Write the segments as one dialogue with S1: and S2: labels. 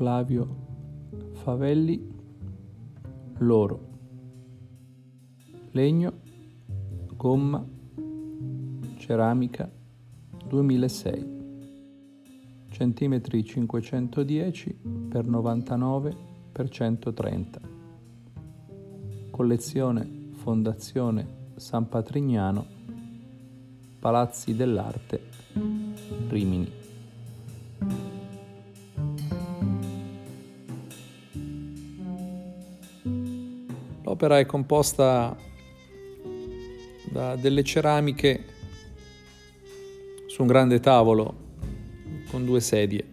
S1: Flavio Favelli Loro. Legno Gomma Ceramica 2006 centimetri 510 x 99 x 130 collezione Fondazione San Patrignano Palazzi dell'Arte Rimini L'opera è composta da delle ceramiche su un grande tavolo con due sedie.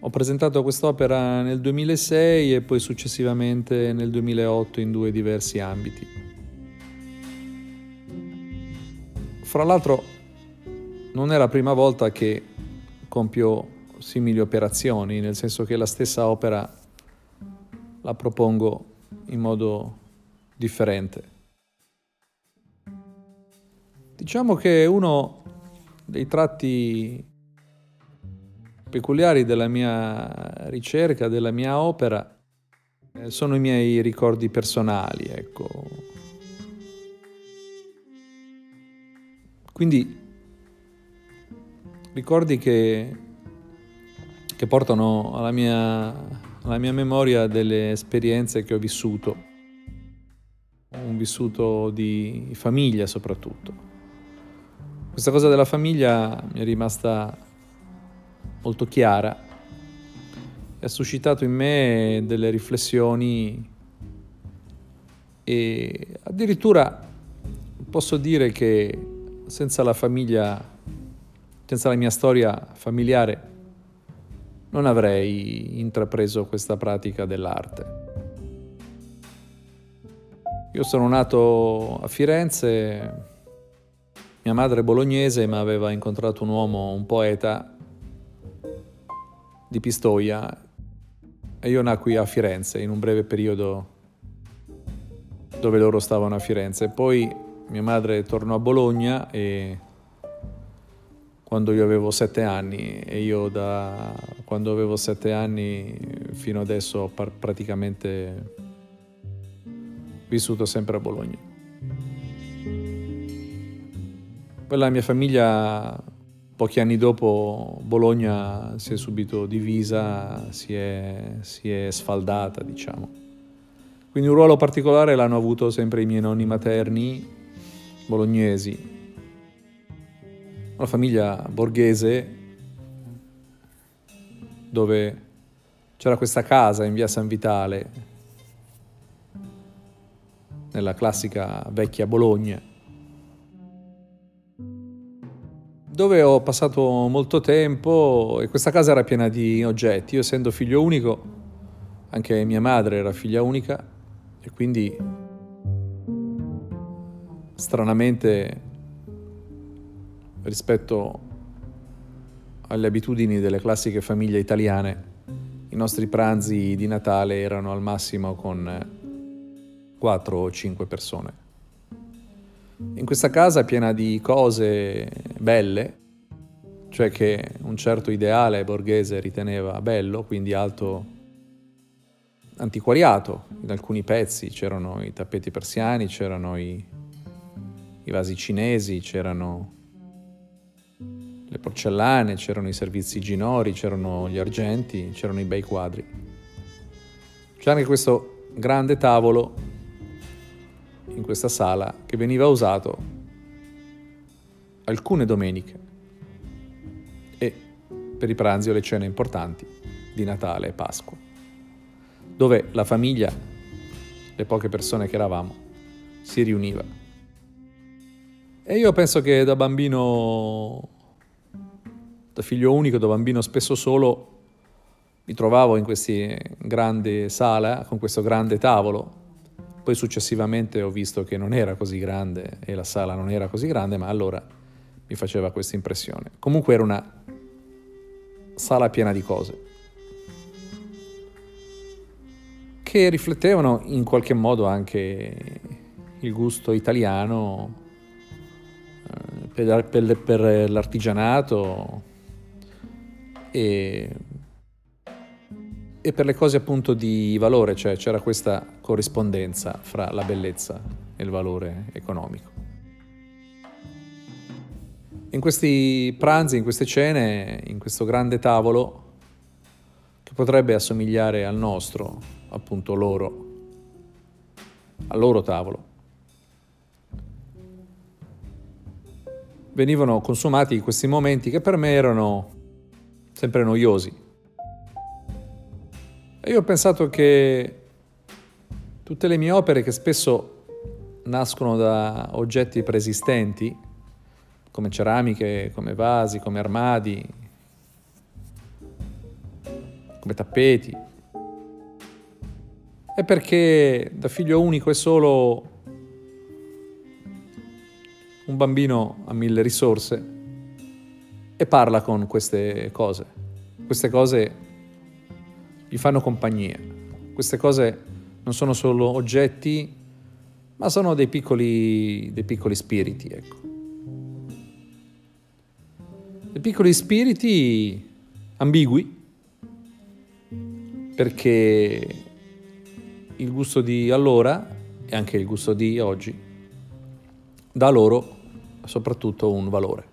S1: Ho presentato quest'opera nel 2006 e poi successivamente nel 2008 in due diversi ambiti. Fra l'altro non è la prima volta che compio simili operazioni, nel senso che la stessa opera la propongo in modo differente. Diciamo che uno dei tratti peculiari della mia ricerca, della mia opera, eh, sono i miei ricordi personali, ecco. Quindi ricordi che, che portano alla mia, alla mia memoria delle esperienze che ho vissuto un vissuto di famiglia soprattutto. Questa cosa della famiglia mi è rimasta molto chiara e ha suscitato in me delle riflessioni e addirittura posso dire che senza la famiglia, senza la mia storia familiare, non avrei intrapreso questa pratica dell'arte. Io sono nato a Firenze, mia madre è bolognese ma aveva incontrato un uomo, un poeta di Pistoia e io nacqui a Firenze in un breve periodo dove loro stavano a Firenze. Poi mia madre tornò a Bologna e quando io avevo sette anni e io da quando avevo sette anni fino adesso ho praticamente vissuto sempre a Bologna. Poi la mia famiglia, pochi anni dopo Bologna, si è subito divisa, si è, si è sfaldata, diciamo. Quindi un ruolo particolare l'hanno avuto sempre i miei nonni materni, bolognesi. Una famiglia borghese dove c'era questa casa in via San Vitale nella classica vecchia Bologna, dove ho passato molto tempo e questa casa era piena di oggetti. Io essendo figlio unico, anche mia madre era figlia unica e quindi stranamente rispetto alle abitudini delle classiche famiglie italiane, i nostri pranzi di Natale erano al massimo con 4 o 5 persone. In questa casa piena di cose belle, cioè che un certo ideale borghese riteneva bello, quindi alto antiquariato, in alcuni pezzi c'erano i tappeti persiani, c'erano i, i vasi cinesi, c'erano le porcellane, c'erano i servizi ginori, c'erano gli argenti, c'erano i bei quadri. C'è anche questo grande tavolo in questa sala che veniva usato alcune domeniche e per i pranzi o le cene importanti di Natale e Pasqua, dove la famiglia, le poche persone che eravamo, si riuniva. E io penso che da bambino, da figlio unico, da bambino spesso solo, mi trovavo in questa grande sala con questo grande tavolo poi successivamente ho visto che non era così grande e la sala non era così grande, ma allora mi faceva questa impressione. Comunque era una sala piena di cose che riflettevano in qualche modo anche il gusto italiano eh, per, l'artigianato e, e per le cose appunto di valore, cioè c'era questa corrispondenza fra la bellezza e il valore economico. In questi pranzi, in queste cene, in questo grande tavolo, che potrebbe assomigliare al nostro, appunto loro, al loro tavolo, venivano consumati questi momenti che per me erano sempre noiosi. E io ho pensato che tutte le mie opere che spesso nascono da oggetti preesistenti, come ceramiche, come vasi, come armadi, come tappeti, è perché da figlio unico e solo un bambino ha mille risorse e parla con queste cose. Queste cose gli fanno compagnia. Queste cose non sono solo oggetti, ma sono dei piccoli, dei piccoli spiriti, ecco. Dei piccoli spiriti ambigui, perché il gusto di allora e anche il gusto di oggi dà loro soprattutto un valore.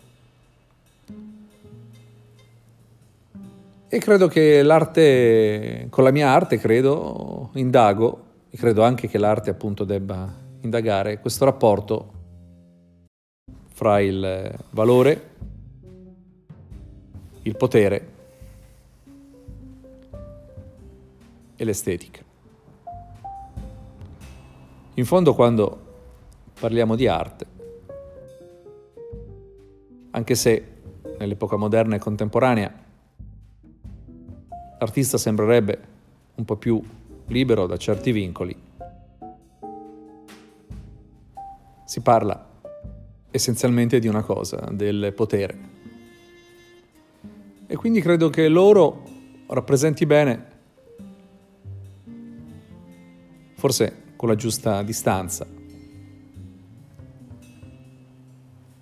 S1: E credo che l'arte, con la mia arte, credo, indago, e credo anche che l'arte appunto debba indagare questo rapporto fra il valore, il potere e l'estetica. In fondo quando parliamo di arte, anche se nell'epoca moderna e contemporanea l'artista sembrerebbe un po' più libero da certi vincoli, si parla essenzialmente di una cosa, del potere. E quindi credo che loro rappresenti bene, forse con la giusta distanza,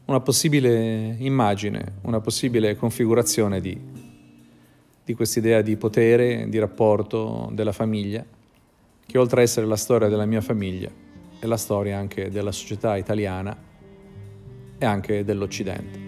S1: una possibile immagine, una possibile configurazione di, di quest'idea di potere, di rapporto della famiglia, che oltre a essere la storia della mia famiglia, è la storia anche della società italiana e anche dell'Occidente.